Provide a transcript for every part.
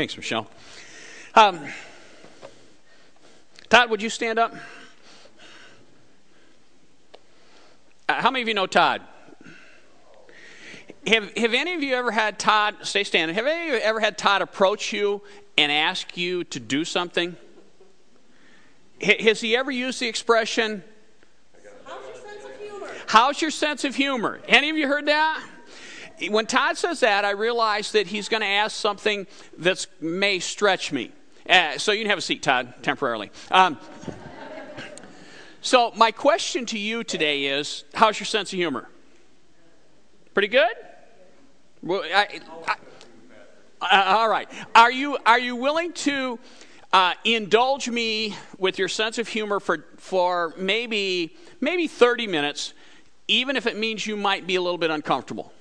Thanks, Michelle. Um, Todd, would you stand up? Uh, how many of you know Todd? Have, have any of you ever had Todd, stay standing, have any of you ever had Todd approach you and ask you to do something? Has he ever used the expression, How's your sense of humor? How's your sense of humor? Any of you heard that? When Todd says that, I realize that he's going to ask something that may stretch me. Uh, so you can have a seat, Todd, temporarily. Um, so, my question to you today is how's your sense of humor? Pretty good? Well, I, I, uh, all right. Are you, are you willing to uh, indulge me with your sense of humor for, for maybe, maybe 30 minutes, even if it means you might be a little bit uncomfortable?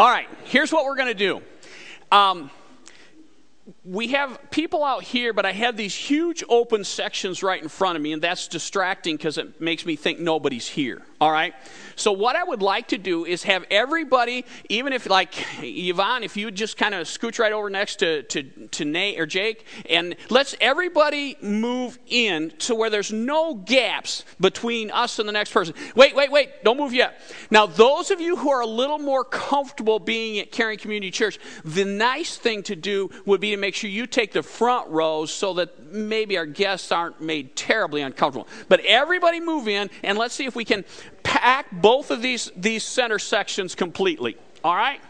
All right, here's what we're going to do. Um, we have people out here, but I have these huge open sections right in front of me, and that's distracting because it makes me think nobody's here. All right? So, what I would like to do is have everybody, even if, like Yvonne, if you just kind of scooch right over next to, to, to Nate or Jake, and let's everybody move in to where there's no gaps between us and the next person. Wait, wait, wait, don't move yet. Now, those of you who are a little more comfortable being at Caring Community Church, the nice thing to do would be to make sure you take the front rows so that maybe our guests aren't made terribly uncomfortable. But everybody move in, and let's see if we can pack both of these, these center sections completely. All right?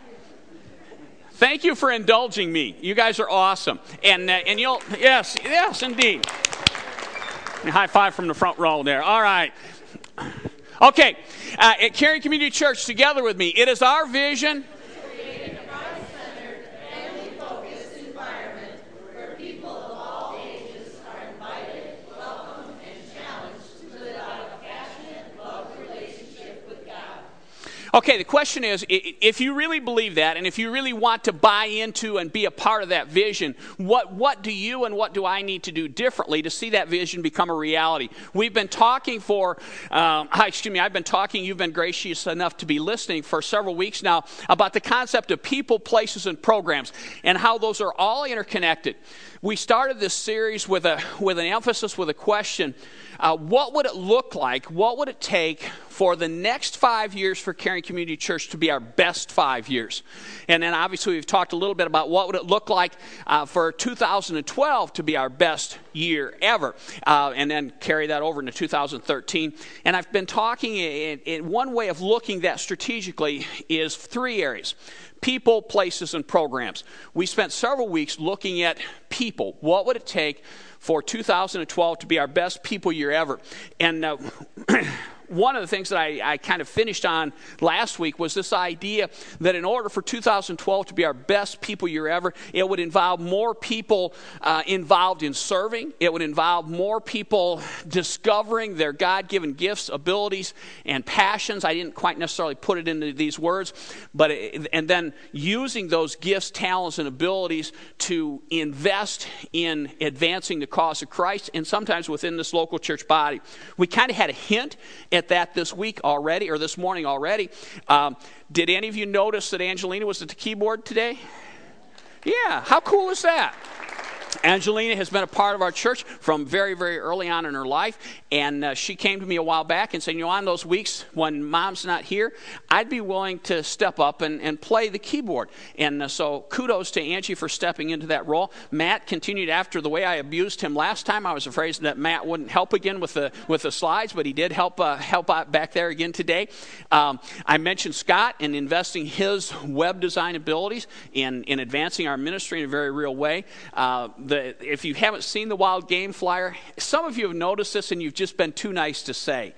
Thank you for indulging me. You guys are awesome. And, uh, and you'll, yes, yes, indeed. High five from the front row there. All right. Okay, uh, at Caring Community Church, together with me, it is our vision. Okay, the question is if you really believe that and if you really want to buy into and be a part of that vision, what, what do you and what do I need to do differently to see that vision become a reality? We've been talking for, um, excuse me, I've been talking, you've been gracious enough to be listening for several weeks now about the concept of people, places, and programs and how those are all interconnected. We started this series with, a, with an emphasis with a question uh, what would it look like? What would it take for the next five years for Caring Community Church to be our best five years? And then obviously we've talked a little bit about what would it look like uh, for 2012 to be our best year ever, uh, and then carry that over into 2013. And I've been talking in, in one way of looking that strategically is three areas people, places, and programs. We spent several weeks looking at people. What would it take for 2012 to be our best people year ever? And uh, one of the things that I, I, kind of finished on last week was this idea that in order for 2012 to be our best people year ever, it would involve more people uh, involved in serving. It would involve more people discovering their God given gifts, abilities, and passions. I didn't quite necessarily put it into these words, but it, and then using those gifts, talents, and abilities to invest in advancing the cause of Christ and sometimes within this local church body. We kind of had a hint that this week already, or this morning already. Um, did any of you notice that Angelina was at the keyboard today? Yeah, how cool is that? Angelina has been a part of our church from very, very early on in her life. And uh, she came to me a while back and said, You know, on those weeks when mom's not here, I'd be willing to step up and, and play the keyboard. And uh, so kudos to Angie for stepping into that role. Matt continued after the way I abused him last time. I was afraid that Matt wouldn't help again with the, with the slides, but he did help, uh, help out back there again today. Um, I mentioned Scott and investing his web design abilities in, in advancing our ministry in a very real way. The, if you haven't seen the Wild Game Flyer, some of you have noticed this and you've just been too nice to say.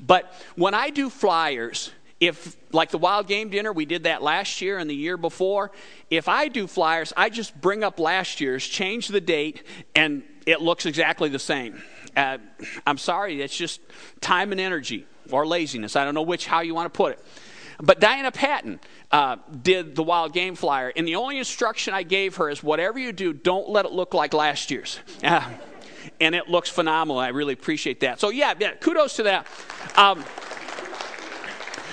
But when I do flyers, if like the wild game dinner we did that last year and the year before if i do flyers i just bring up last year's change the date and it looks exactly the same. Uh, i'm sorry it's just time and energy or laziness. I don't know which how you want to put it but Diana Patton uh, did the wild game flyer, and the only instruction I gave her is whatever you do, don't let it look like last year's. Uh, and it looks phenomenal. I really appreciate that. So, yeah, yeah kudos to that. Um,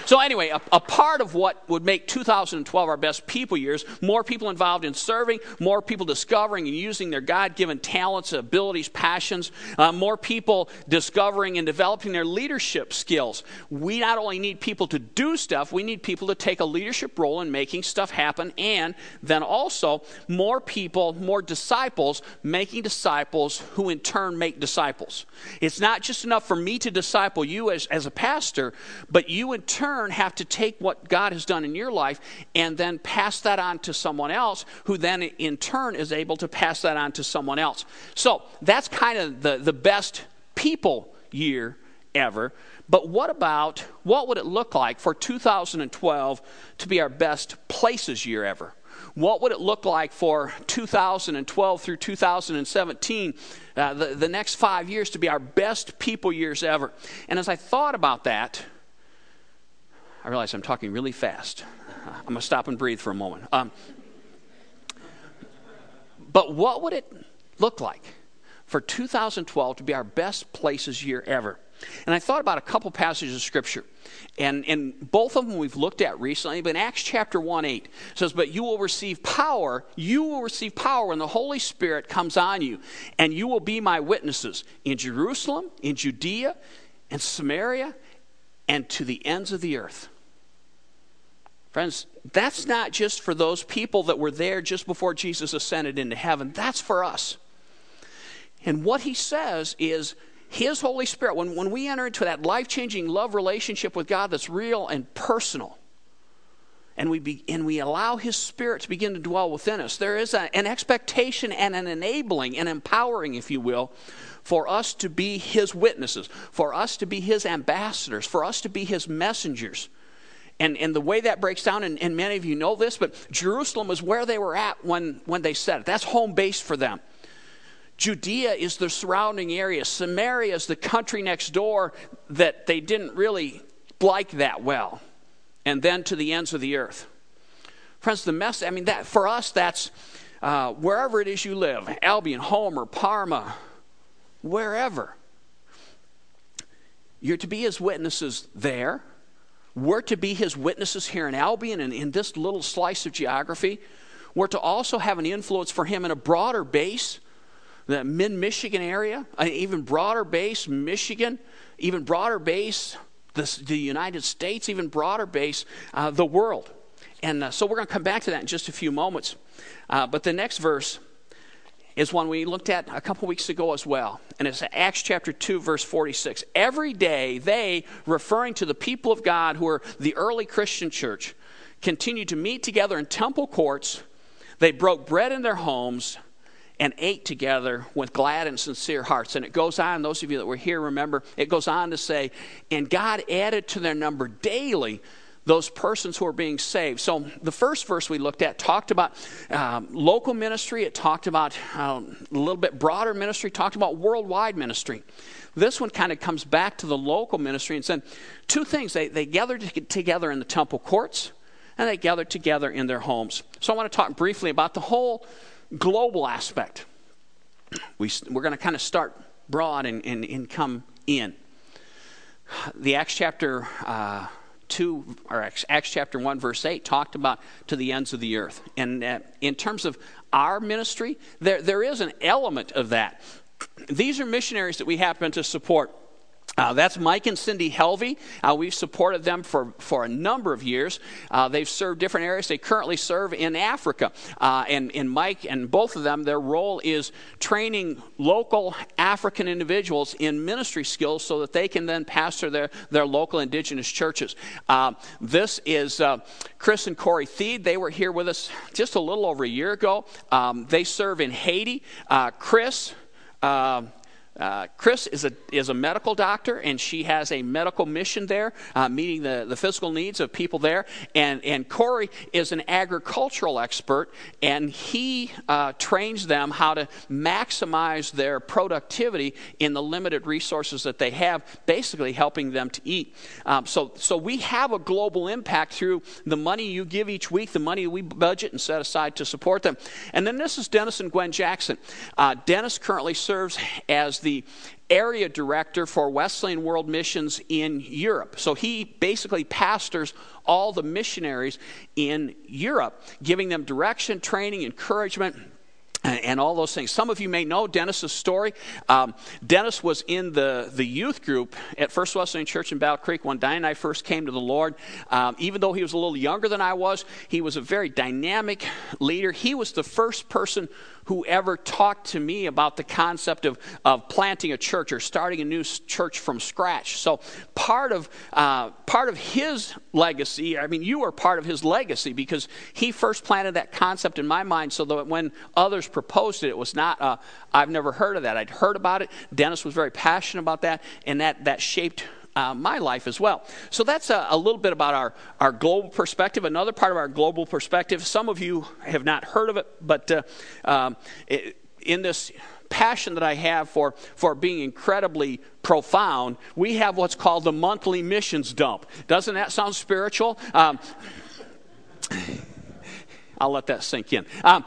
So, anyway, a, a, part of what would make 2012 our best people years, more people involved in serving, more people discovering and using their God given talents, abilities, passions, uh, more people discovering and developing their leadership skills. We not only need people to do stuff, we need people to take a leadership role in making stuff happen, and then also more people, more disciples, making disciples who in turn make disciples. It's not just enough for me to disciple you as, as a pastor, but you in turn have to take what God has done in your life and then pass that on to someone else, who then in turn is able to pass that on to someone else. So that's kind of the, the best people year ever. But what about what would it look like for 2012 to be our best places year ever? What would it look like for 2012 through 2017, uh, the, the next five years, to be our best people years ever? And as I thought about that, I realize I'm talking really fast. I'm going to stop and breathe for a moment. Um, but what would it look like for 2012 to be our best places year ever? And I thought about a couple passages of Scripture. And, and both of them we've looked at recently. But in Acts chapter 1 8 says, But you will receive power, you will receive power when the Holy Spirit comes on you, and you will be my witnesses in Jerusalem, in Judea, and Samaria, and to the ends of the earth. Friends, that's not just for those people that were there just before Jesus ascended into heaven, that's for us. And what he says is, his Holy Spirit, when, when we enter into that life changing love relationship with God that's real and personal, and we, be, and we allow His Spirit to begin to dwell within us, there is a, an expectation and an enabling, and empowering, if you will, for us to be His witnesses, for us to be His ambassadors, for us to be His messengers. And, and the way that breaks down, and, and many of you know this, but Jerusalem was where they were at when, when they said it. That's home base for them. Judea is the surrounding area. Samaria is the country next door that they didn't really like that well. And then to the ends of the earth. Friends, the mess, I mean, that for us, that's uh, wherever it is you live Albion, Homer, Parma, wherever. You're to be his witnesses there. We're to be his witnesses here in Albion and in this little slice of geography. We're to also have an influence for him in a broader base the mid Michigan area, an even broader base, Michigan, even broader base, the, the United States, even broader base, uh, the world. And uh, so we're going to come back to that in just a few moments. Uh, but the next verse is one we looked at a couple weeks ago as well. And it's Acts chapter 2, verse 46. Every day, they, referring to the people of God who are the early Christian church, continued to meet together in temple courts. They broke bread in their homes and ate together with glad and sincere hearts. And it goes on, those of you that were here remember, it goes on to say, and God added to their number daily those persons who are being saved. So the first verse we looked at talked about um, local ministry, it talked about um, a little bit broader ministry, talked about worldwide ministry. This one kind of comes back to the local ministry and said two things. They, they gathered together in the temple courts and they gathered together in their homes. So I want to talk briefly about the whole global aspect. We, we're going to kind of start broad and, and, and come in. The Acts chapter uh, 2, or Acts, Acts, chapter 1, verse 8, talked about to the ends of the earth. And uh, in terms of our ministry, there, there is an element of that. These are missionaries that we happen to support. Uh, that's Mike and Cindy Helvey. Uh, we've supported them for, for a number of years. Uh, they've served different areas. They currently serve in Africa. Uh, and, and Mike and both of them, their role is training local African individuals in ministry skills so that they can then pastor their, their local indigenous churches. Uh, this is uh, Chris and Corey Theed. They were here with us just a little over a year ago. Um, they serve in Haiti. Chris, uh, Chris is a, is a medical doctor, and she has a medical mission there, uh, meeting the, the physical needs of people there. And, and Corey is an agricultural expert, and he uh, trains them how to maximize their productivity in the limited resources that they have, basically helping them to eat. Um, so, so we have a global impact through the money you give each week, the money we budget and set aside to support them. And then this is Dennis and Gwen Jackson. Uh, Dennis currently serves as the area director for Wesleyan World Missions in Europe. So he basically pastors all the missionaries in Europe, giving them direction, training, encouragement and all those things. Some of you may know Dennis's story. Um, Dennis was in the, the youth group at First Wesleyan Church in Battle Creek when Diane and I first came to the Lord. Um, even though he was a little younger than I was, he was a very dynamic leader. He was the first person who ever talked to me about the concept of, of planting a church or starting a new church from scratch. So part of uh, part of his legacy, I mean, you are part of his legacy because he first planted that concept in my mind, so that when others proposed it, it was not uh, I've never heard of that. I'd heard about it. Dennis was very passionate about that, and that that shaped uh, my life as well. So that's a, a, little bit about our, our global perspective. Another part of our global perspective, some of you have not heard of it, but uh, um, it, in this passion that I have for, for being incredibly profound, we have what's called the monthly missions dump. Doesn't that sound spiritual? Um, I'll let that sink in. Um,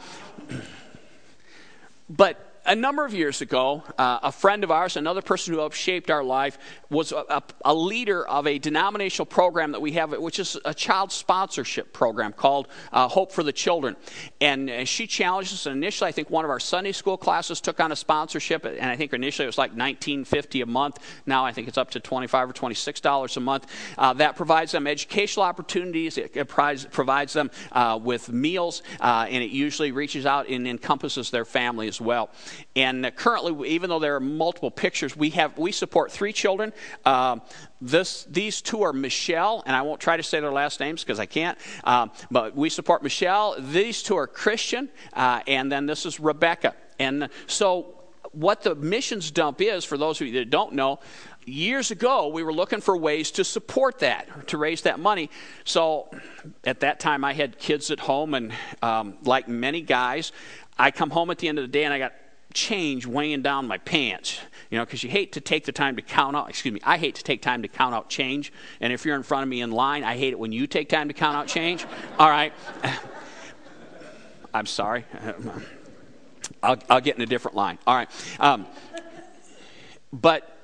but a number of years ago, uh, a friend of ours, another person who helped shaped our life, was a, a, a, leader of a denominational program that we have, which is a child sponsorship program called uh, Hope for the Children. And uh, she challenged us. And initially, I think one of our Sunday school classes took on a sponsorship, and I think initially it was like 1950 a month. Now I think it's up to 25 or 26 dollars a month. Uh, that provides them educational opportunities. It, it provides, provides them uh, with meals, uh, and it usually reaches out and encompasses their family as well. And currently, even though there are multiple pictures, we have we support three children. Um, this, these two are Michelle, and I won't try to say their last names because I can't, um, but we support Michelle. These two are Christian, uh, and then this is Rebecca. And so, what the missions dump is, for those of you that don't know, years ago we were looking for ways to support that, to raise that money. So, at that time, I had kids at home, and um, like many guys, I come home at the end of the day and I got change weighing down my pants. You know, because you hate to take the time to count out, excuse me, I hate to take time to count out change. And if you're in front of me in line, I hate it when you take time to count out change. All right. I'm sorry. I'll, I'll, get in a different line. All right. Um, but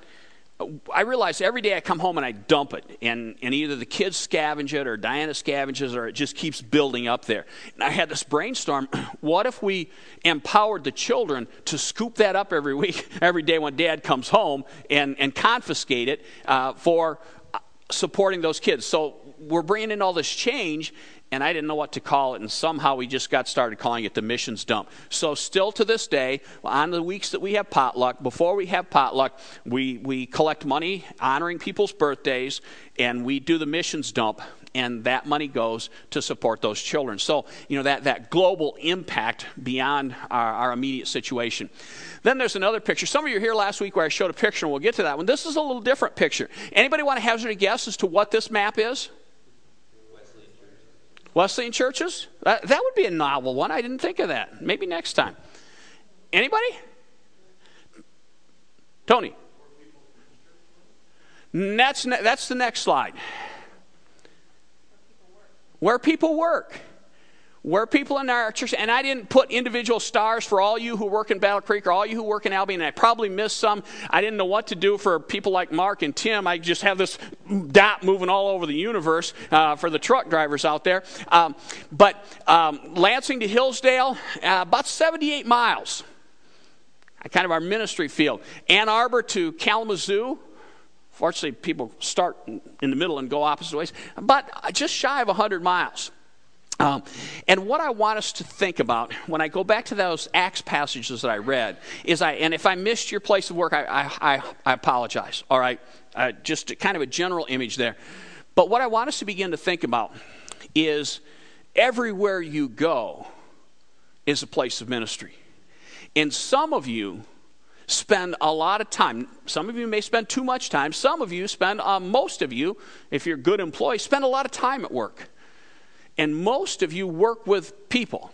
I realize every day I come home and I dump it, and, and either the kids scavenge it or Diana scavenges or it just keeps building up there. And I had this brainstorm what if we empowered the children to scoop that up every week, every day when dad comes home, and, and confiscate it uh, for uh, supporting those kids? So we're bringing in all this change, and I didn't know what to call it, and somehow we just got started calling it the missions dump. So, still to this day, on the weeks that we have potluck, before we have potluck, we, we collect money honoring people's birthdays, and we do the missions dump, and that money goes to support those children. So, you know, that, that global impact beyond our, our immediate situation. Then there's another picture. Some of you were here last week where I showed a picture, and we'll get to that one. This is a little different picture. Anybody want to hazard a guess as to what this map is? Wesleyan churches? That, that would be a novel one. I didn't think of that. Maybe next time. Anybody? Tony? That's, that's the next slide. Where people work where people in our church, and I didn't put individual stars for all you who work in Battle Creek or all you who work in Albion, and I probably missed some. I didn't know what to do for people like Mark and Tim. I just have this dot moving all over the universe uh, for the truck drivers out there. Um, but um, Lansing to Hillsdale, uh, about 78 miles, kind of our ministry field. Ann Arbor to Kalamazoo, Fortunately, people start in the middle and go opposite ways, but just shy of 100 miles. Um, and what I want us to think about when I go back to those Acts passages that I read is I, and if I missed your place of work, I, I, I, I apologize. All right, uh, just kind of a general image there. But what I want us to begin to think about is everywhere you go is a place of ministry. And some of you spend a lot of time. Some of you may spend too much time. Some of you spend, uh, most of you, if you're a good employee, spend a lot of time at work. And most of you work with people.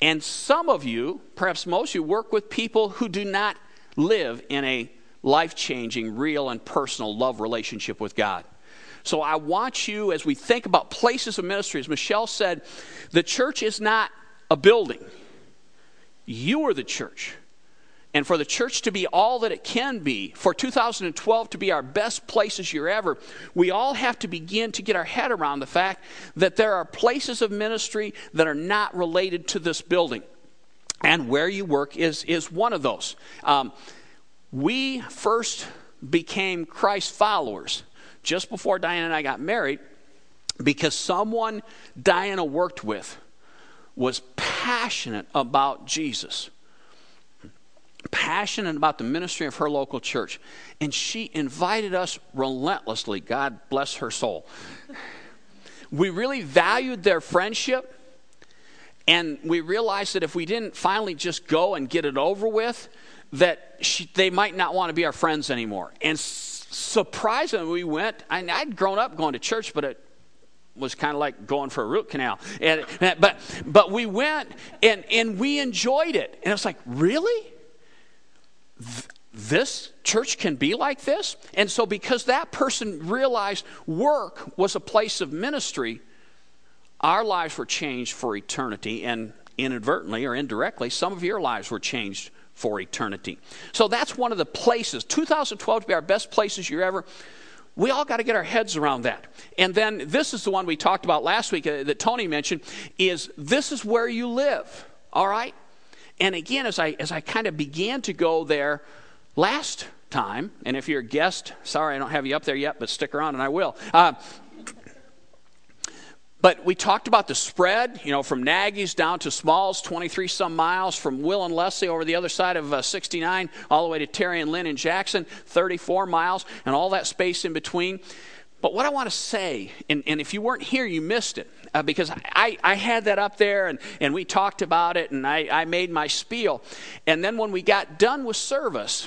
And some of you, perhaps most of you, work with people who do not live in a life changing, real, and personal love relationship with God. So I want you, as we think about places of ministry, as Michelle said, the church is not a building. You are the church. And for the church to be all that it can be, for 2012 to be our best places year ever, we all have to begin to get our head around the fact that there are places of ministry that are not related to this building. And where you work is, is one of those. Um, we first became Christ followers just before Diana and I got married because someone Diana worked with was passionate about Jesus passionate about the ministry of her local church. And she invited us relentlessly. God bless her soul. We really valued their friendship. And we realized that if we didn't finally just go and get it over with, that she, they might not want to be our friends anymore. And surprisingly, we went. I, I'd grown up going to church, but it was kind of like going for a root canal. And, but, but we went and, and we enjoyed it. And it's like, really? This church can be like this? And so, because that person realized work was a place of ministry, our lives were changed for eternity. And inadvertently or indirectly, some of your lives were changed for eternity. So, that's one of the places. 2012 to be our best places you ever. We all got to get our heads around that. And then this is the one we talked about last week uh, that Tony mentioned is this is where you live. All right? And again, as I, as I kind of began to go there last time, and if you're a guest, sorry I don't have you up there yet, but stick around and I will. Uh, but we talked about the spread, you know, from Nagy's down to Smalls, 23 some miles, from Will and Leslie over the other side of uh, 69, all the way to Terry and Lynn and Jackson, 34 miles, and all that space in between. But what I want to say, and, and if you weren't here, you missed it, uh, because I, I had that up there and, and we talked about it and I, I made my spiel. And then when we got done with service,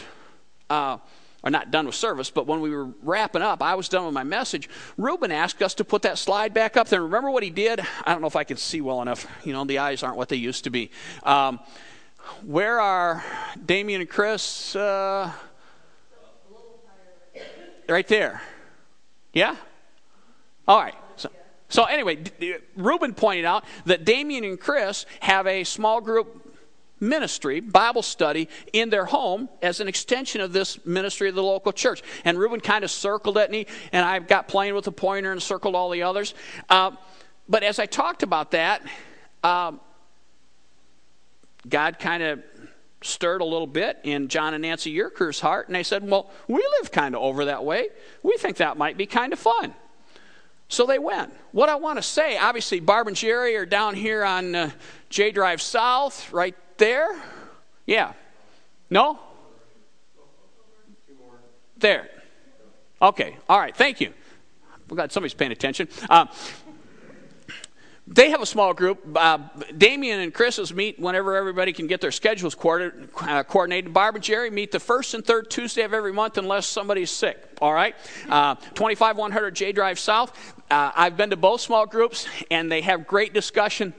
uh, or not done with service, but when we were wrapping up, I was done with my message. Ruben asked us to put that slide back up there. Remember what he did? I don't know if I can see well enough. You know, the eyes aren't what they used to be. Um, where are Damien and Chris? Uh, right there. Yeah? All right. So, so anyway, Ruben pointed out that Damien and Chris have a small group ministry, Bible study, in their home as an extension of this ministry of the local church. And Ruben kind of circled it, and, he, and I got playing with the pointer and circled all the others. Uh, but as I talked about that, um, God kind of stirred a little bit in John and Nancy Yerker's heart, and they said, Well, we live kind of over that way. We think that might be kind of fun. So they went. What I want to say, obviously, Barb and Jerry are down here on uh, J Drive South, right there. Yeah. No? There. Okay. All right. Thank you. I'm glad somebody's paying attention. Uh, they have a small group. Uh, Damien and Chris's meet whenever everybody can get their schedules uh, coordinated. Barb and Jerry meet the first and third Tuesday of every month unless somebody's sick. All right? Uh, 100 J Drive South. Uh, I've been to both small groups, and they have great discussion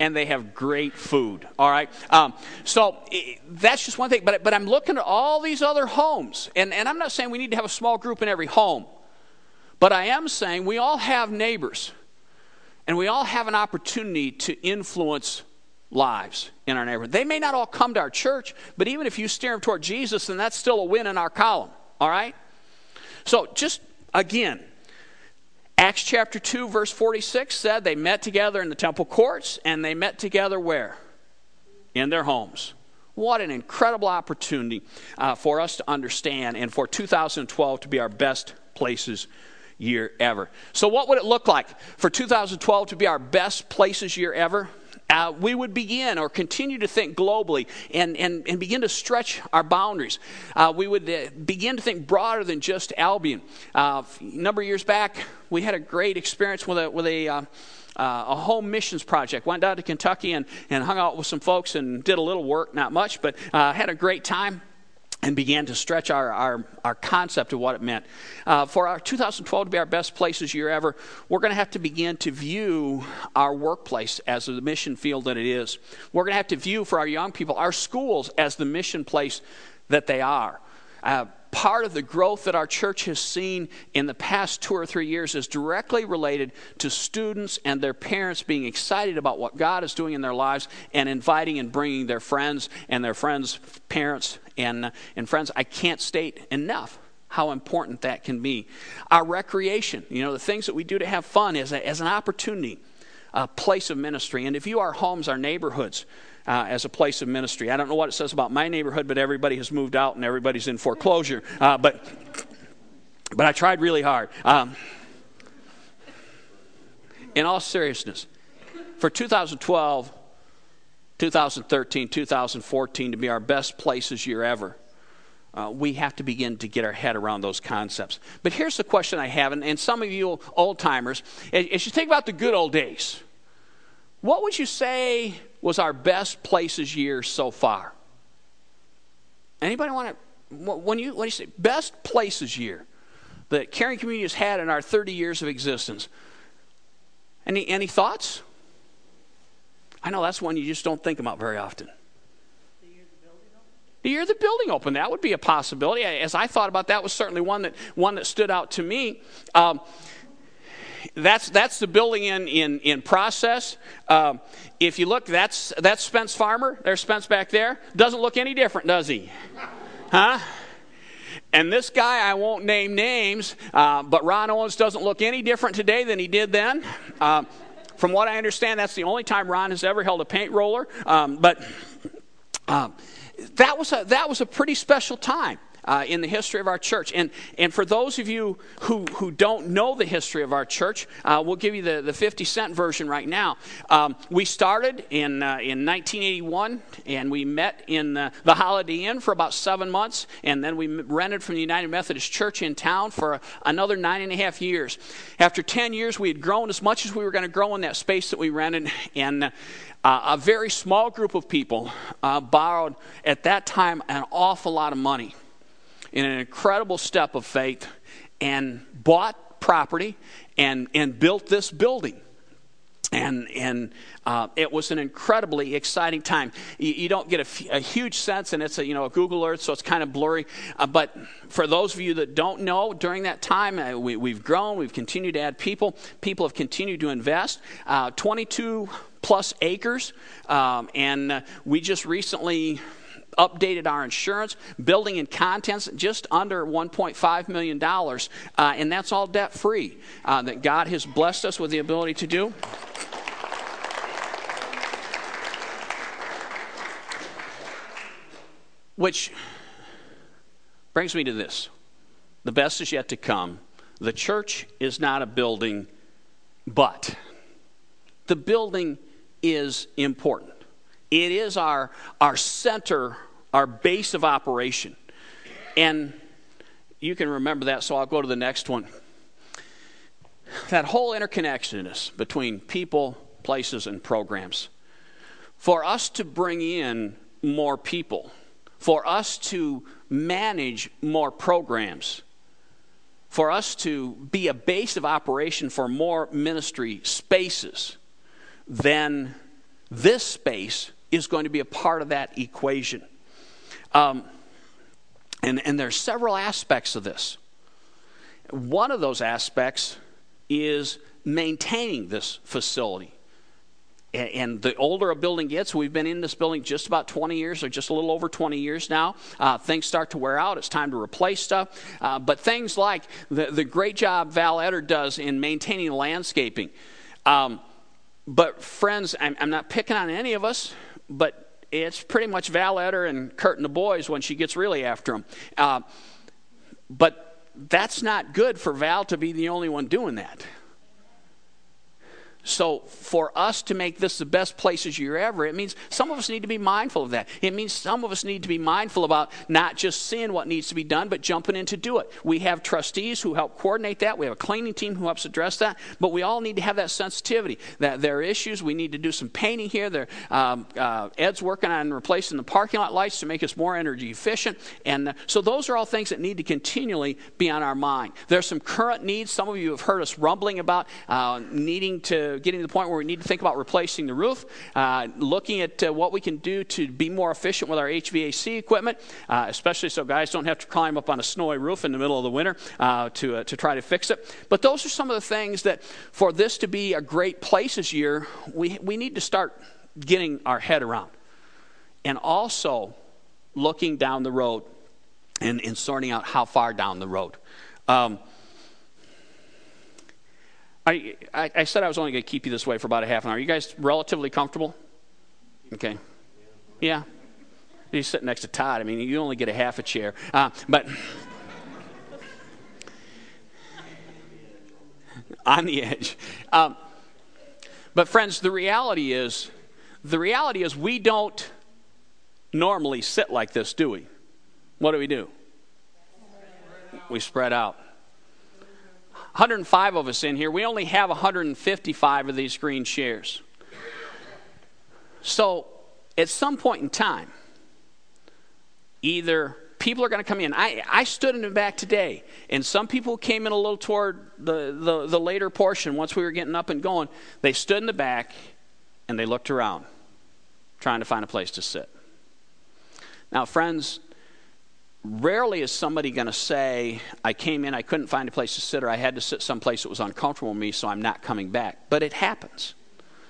and they have great food. All right? Um, so that's just one thing. But, but I'm looking at all these other homes, and, and I'm not saying we need to have a small group in every home, but I am saying we all have neighbors and we all have an opportunity to influence lives in our neighborhood. They may not all come to our church, but even if you steer them toward Jesus, then that's still a win in our column. All right? So just again, Acts chapter 2, verse 46 said they met together in the temple courts and they met together where? In their homes. What an incredible opportunity uh, for us to understand and for 2012 to be our best places year ever. So, what would it look like for 2012 to be our best places year ever? Uh, we would begin or continue to think globally and, and, and begin to stretch our boundaries. Uh, we would uh, begin to think broader than just Albion. Uh, a number of years back, we had a great experience with a, with a uh, uh, a home missions project. Went down to Kentucky and, and hung out with some folks and did a little work, not much, but uh, had a great time and began to stretch our, our, our concept of what it meant. Uh, for our 2012 to be our best places year ever, we're going to have to begin to view our workplace as the mission field that it is. We're going to have to view for our young people our schools as the mission place that they are. Uh, part of the growth that our church has seen in the past two or three years is directly related to students and their parents being excited about what God is doing in their lives and inviting and bringing their friends and their friends' parents and, uh, and friends. I can't state enough how important that can be. Our recreation, you know, the things that we do to have fun a, as an opportunity, a place of ministry. And if you our homes, our neighborhoods, uh, as a place of ministry. I don't know what it says about my neighborhood, but everybody has moved out and everybody's in foreclosure. Uh, but, but I tried really hard. Um, in all seriousness, for 2012, 2013, 2014 to be our best places year ever, uh, we have to begin to get our head around those concepts. But here's the question I have, and, and some of you old timers, as you think about the good old days, what would you say was our best places year so far? Anybody want to, when you, when you say best places year that Caring Community has had in our 30 years of existence, any, any thoughts? I know that's one you just don't think about very often. The year the building opened, that would be a possibility. As I thought about that, was certainly one that one that stood out to me. Um, that's that's the building in in in process. Um, if you look, that's that's Spence Farmer. There's Spence back there. Doesn't look any different, does he? Huh? And this guy, I won't name names, uh, but Ron Owens doesn't look any different today than he did then. Uh, from what I understand, that's the only time Ron has ever held a paint roller. Um, but um, that was a that was a pretty special time uh, in the history of our church. And, and for those of you who, who don't know the history of our church, uh, we'll give you the, the 50 cent version right now. Um, we started in, uh, in 1981 and we met in the, Holiday Inn for about seven months. And then we rented from the United Methodist Church in town for another nine and a half years. After 10 years, we had grown as much as we were going to grow in that space that we rented. And uh, a very small group of people uh, borrowed at that time an awful lot of money in an incredible step of faith and bought property and, and built this building. And, and uh, it was an incredibly exciting time. You, you don't get a, huge sense, and it's a, you know, a Google Earth, so it's kind of blurry. Uh, but for those of you that don't know, during that time, uh, we, have grown, we've continued to add people. People have continued to invest. Uh, 22 plus acres. Um, and uh, we just recently updated our insurance, building and contents, just under $1.5 million. Uh, and that's all debt free uh, that God has blessed us with the ability to do. Which brings me to this the best is yet to come. The church is not a building, but the building is important. It is our, our center our base of operation. And you can remember that, so I'll go to the next one. That whole interconnectedness between people, places, and programs. For us to bring in more people, for us to manage more programs, for us to be a base of operation for more ministry spaces, then this space is going to be a part of that equation. Um, and, and there's several aspects of this. One of those aspects is maintaining this facility. And the older a building gets, we've been in this building just about 20 years, or just a little over 20 years now. Uh, things start to wear out. It's time to replace stuff. Uh, but things like the, the great job Val Etter does in maintaining landscaping. Um, but, friends, I'm, I'm not picking on any of us, but it's pretty much Val Etter and Kurt and the boys when she gets really after them. Uh, but that's not good for Val to be the only one doing that. So, for us to make this the best places you're ever, it means some of us need to be mindful of that. It means some of us need to be mindful about not just seeing what needs to be done, but jumping in to do it. We have trustees who help coordinate that. We have a cleaning team who helps address that. But we all need to have that sensitivity that there are issues. We need to do some painting here. There, um, uh, Ed's working on replacing the parking lot lights to make us more energy efficient. And uh, so, those are all things that need to continually be on our mind. There are some current needs. Some of you have heard us rumbling about uh, needing to getting to the point where we need to think about replacing the roof, uh, looking at uh, what we can do to be more efficient with our HVAC equipment, uh, especially so guys don't have to climb up on a snowy roof in the middle of the winter uh, to, uh, to try to fix it. But those are some of the things that for this to be a great places year, we, we need to start getting our head around. And also looking down the road and, and sorting out how far down the road. Um, I, I, I, said I was only going to keep you this way for about a half an hour. You guys relatively comfortable? Okay. Yeah. You're sitting next to Todd. I mean, you only get a half a chair. Uh, but on the edge. Um, but friends, the reality is, the reality is we don't normally sit like this, do we? What do we do? We spread out. 105 of us in here. We only have 155 of these green shares. So, at some point in time, either people are going to come in. I, I stood in the back today, and some people came in a little toward the, the, the later portion once we were getting up and going. They stood in the back and they looked around, trying to find a place to sit. Now, friends, rarely is somebody going to say, I came in, I couldn't find a place to sit, or I had to sit someplace that was uncomfortable with me, so I'm not coming back. But it happens.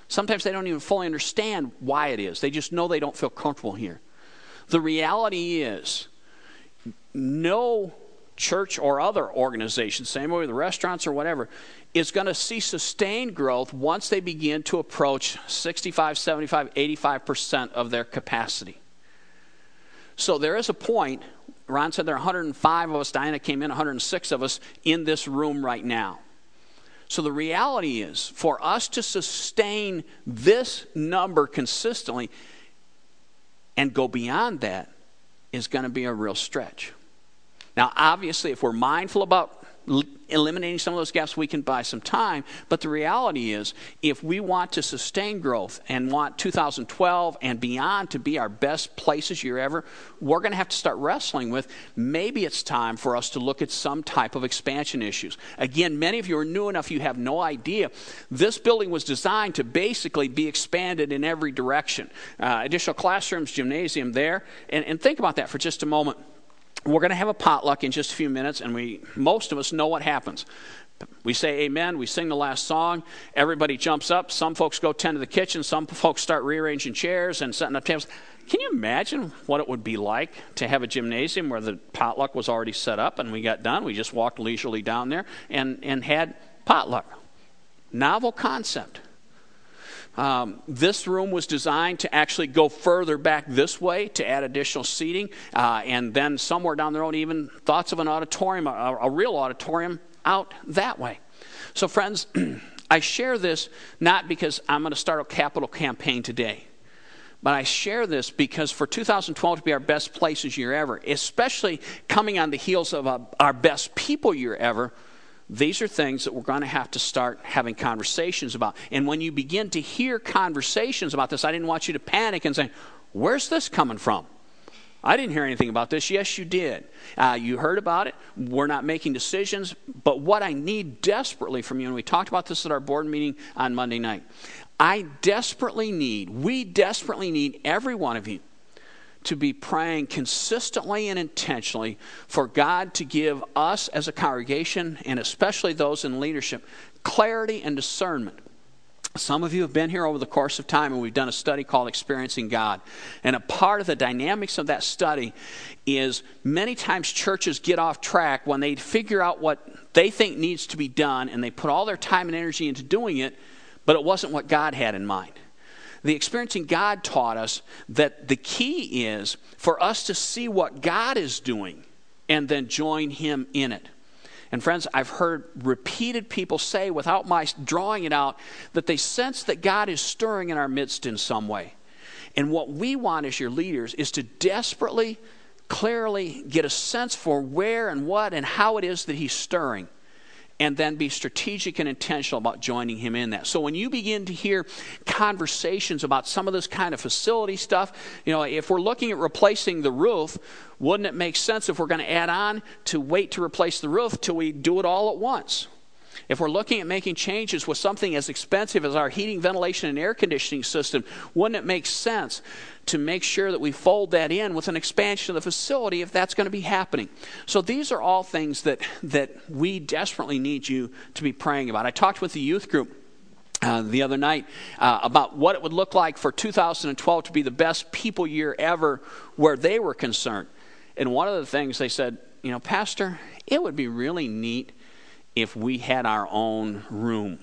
Sometimes they don't even fully understand why it is, they just know they don't feel comfortable here. The reality is, no church or other organization, same way with the restaurants or whatever, is going to see sustained growth once they begin to approach 65, 75, 85% of their capacity. So there is a point. Ron said there are 105 of us. Diana came in, 106 of us in this room right now. So the reality is, for us to sustain this number consistently and go beyond that is going to be a real stretch. Now, obviously, if we're mindful about eliminating some of those gaps, we can buy some time. But the reality is, if we want to sustain growth and want 2012 and beyond to be our best places year ever, we're going to have to start wrestling with maybe it's time for us to look at some type of expansion issues. Again, many of you are new enough, you have no idea. This building was designed to basically be expanded in every direction. Uh, additional classrooms, gymnasium there. And, and think about that for just a moment we're going to have a potluck in just a few minutes, and we most of us know what happens. We say amen, we sing the last song, everybody jumps up. Some folks go tend to the kitchen, some folks start rearranging chairs and setting up tables. Can you imagine what it would be like to have a gymnasium where the potluck was already set up and we got done? We just walked leisurely down there and, and had potluck. Novel concept. Um, this room was designed to actually go further back this way to add additional seating, uh, and then somewhere down the road, even thoughts of an auditorium, a, a real auditorium, out that way. So, friends, I share this not because I'm going to start a capital campaign today. But I share this because for 2012 to be our best places year ever, especially coming on the heels of our best people year ever, these are things that we're going to have to start having conversations about. And when you begin to hear conversations about this, I didn't want you to panic and say, Where's this coming from? I didn't hear anything about this. Yes, you did. Uh, you heard about it. We're not making decisions. But what I need desperately from you, and we talked about this at our board meeting on Monday night, I desperately need, we desperately need every one of you to be praying consistently and intentionally for God to give us as a congregation, and especially those in leadership, clarity and discernment. Some of you have been here over the course of time, and we've done a study called Experiencing God. And a part of the dynamics of that study is many times churches get off track when they figure out what they think needs to be done, and they put all their time and energy into doing it, but it wasn't what God had in mind the experiencing God taught us that the key is for us to see what God is doing and then join Him in it. And friends, I've heard repeated people say, without my drawing it out, that they sense that God is stirring in our midst in some way. And what we want as your leaders is to desperately, clearly get a sense for where and what and how it is that He's stirring and then be strategic and intentional about joining him in that. So when you begin to hear conversations about some of this kind of facility stuff, you know, if we're looking at replacing the roof, wouldn't it make sense if we're going to add on to wait to replace the roof till we do it all at once? If we're looking at making changes with something as expensive as our heating, ventilation, and air conditioning system, wouldn't it make sense to make sure that we fold that in with an expansion of the facility if that's going to be happening? So these are all things that, that we desperately need you to be praying about. I talked with the youth group. Uh, the other night uh, about what it would look like for 2012 to be the best people year ever where they were concerned. And one of the things they said, you know, Pastor, it would be really neat if we had our own room.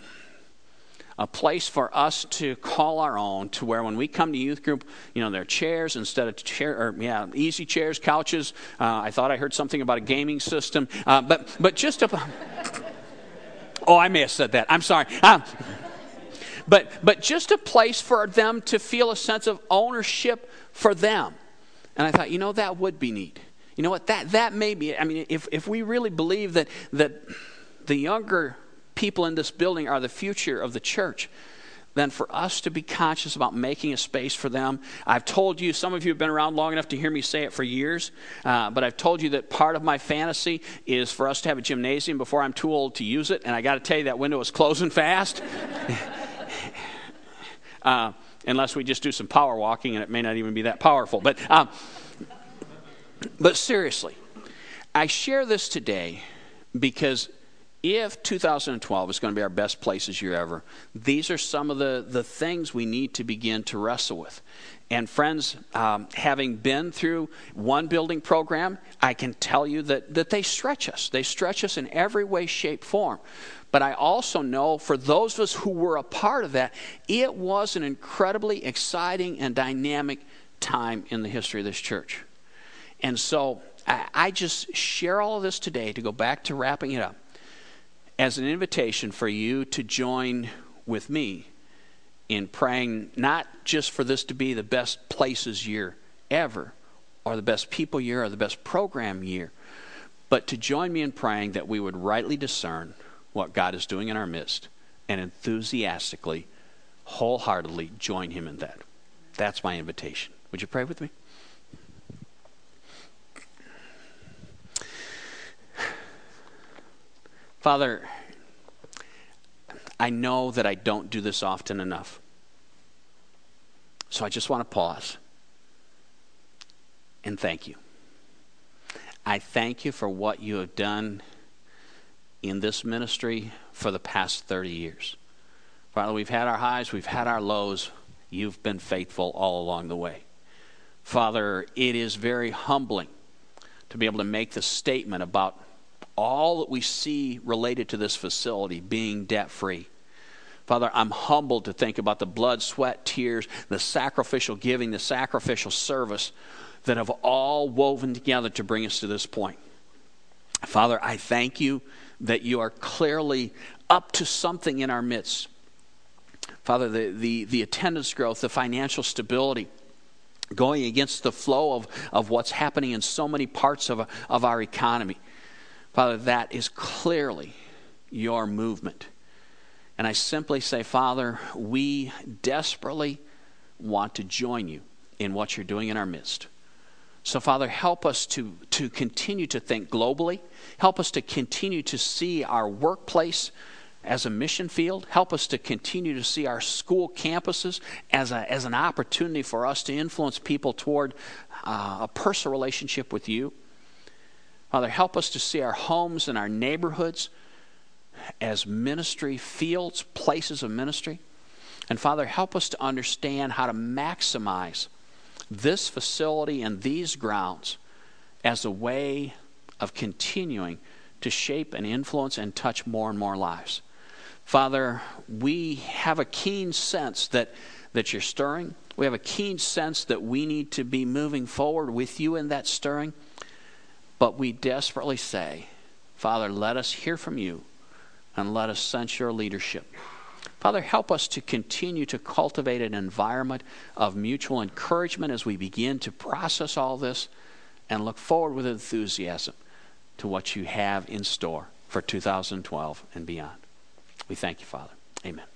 A place for us to call our own, to where when we come to youth group, you know, there are chairs instead of chair, or yeah, easy chairs, couches. Uh, I thought I heard something about a gaming system, uh, but but just a. oh, I may have said that. I'm sorry. Uh, but but just a place for them to feel a sense of ownership for them, and I thought, you know, that would be neat. You know what? That that may be. I mean, if if we really believe that that the younger people in this building are the future of the church, then for us to be conscious about making a space for them. I've told you, some of you have been around long enough to hear me say it for years, uh, but I've told you that part of my fantasy is for us to have a gymnasium before I'm too old to use it, and I got to tell you, that window is closing fast. uh, unless we just do some power walking, and it may not even be that powerful. But, um, but seriously, I share this today because if 2012 is going to be our best places year ever, these are some of the, the things we need to begin to wrestle with. And friends, um, having been through one building program, I can tell you that, that they stretch us. They stretch us in every way, shape, form. But I also know for those of us who were a part of that, it was an incredibly exciting and dynamic time in the history of this church. And so I, I just share all of this today to go back to wrapping it up as an invitation for you to join with me in praying not just for this to be the best places year ever, or the best people year, or the best program year, but to join me in praying that we would rightly discern what God is doing in our midst and enthusiastically, wholeheartedly join Him in that. That's my invitation. Would you pray with me? Father, I know that I don't do this often enough. So I just want to pause and thank you. I thank you for what you have done in this ministry for the past 30 years. Father, we've had our highs, we've had our lows. You've been faithful all along the way. Father, it is very humbling to be able to make the statement about all that we see related to this facility being debt free. Father, I'm humbled to think about the blood, sweat, tears, the sacrificial giving, the sacrificial service that have all woven together to bring us to this point. Father, I thank you that you are clearly up to something in our midst. Father, the, the, the attendance growth, the financial stability, going against the flow of, of what's happening in so many parts of, of our economy. Father, that is clearly your movement. And I simply say, Father, we desperately want to join you in what you're doing in our midst. So, Father, help us to, to continue to think globally. Help us to continue to see our workplace as a mission field. Help us to continue to see our school campuses as, a, as an opportunity for us to influence people toward uh, a personal relationship with you. Father, help us to see our homes and our neighborhoods as ministry fields, places of ministry. And Father, help us to understand how to maximize this facility and these grounds as a way of continuing to shape and influence and touch more and more lives. Father, we have a keen sense that, that you're stirring. We have a keen sense that we need to be moving forward with you in that stirring. But we desperately say, Father, let us hear from you and let us sense your leadership. Father, help us to continue to cultivate an environment of mutual encouragement as we begin to process all this and look forward with enthusiasm to what you have in store for 2012 and beyond. We thank you, Father. Amen.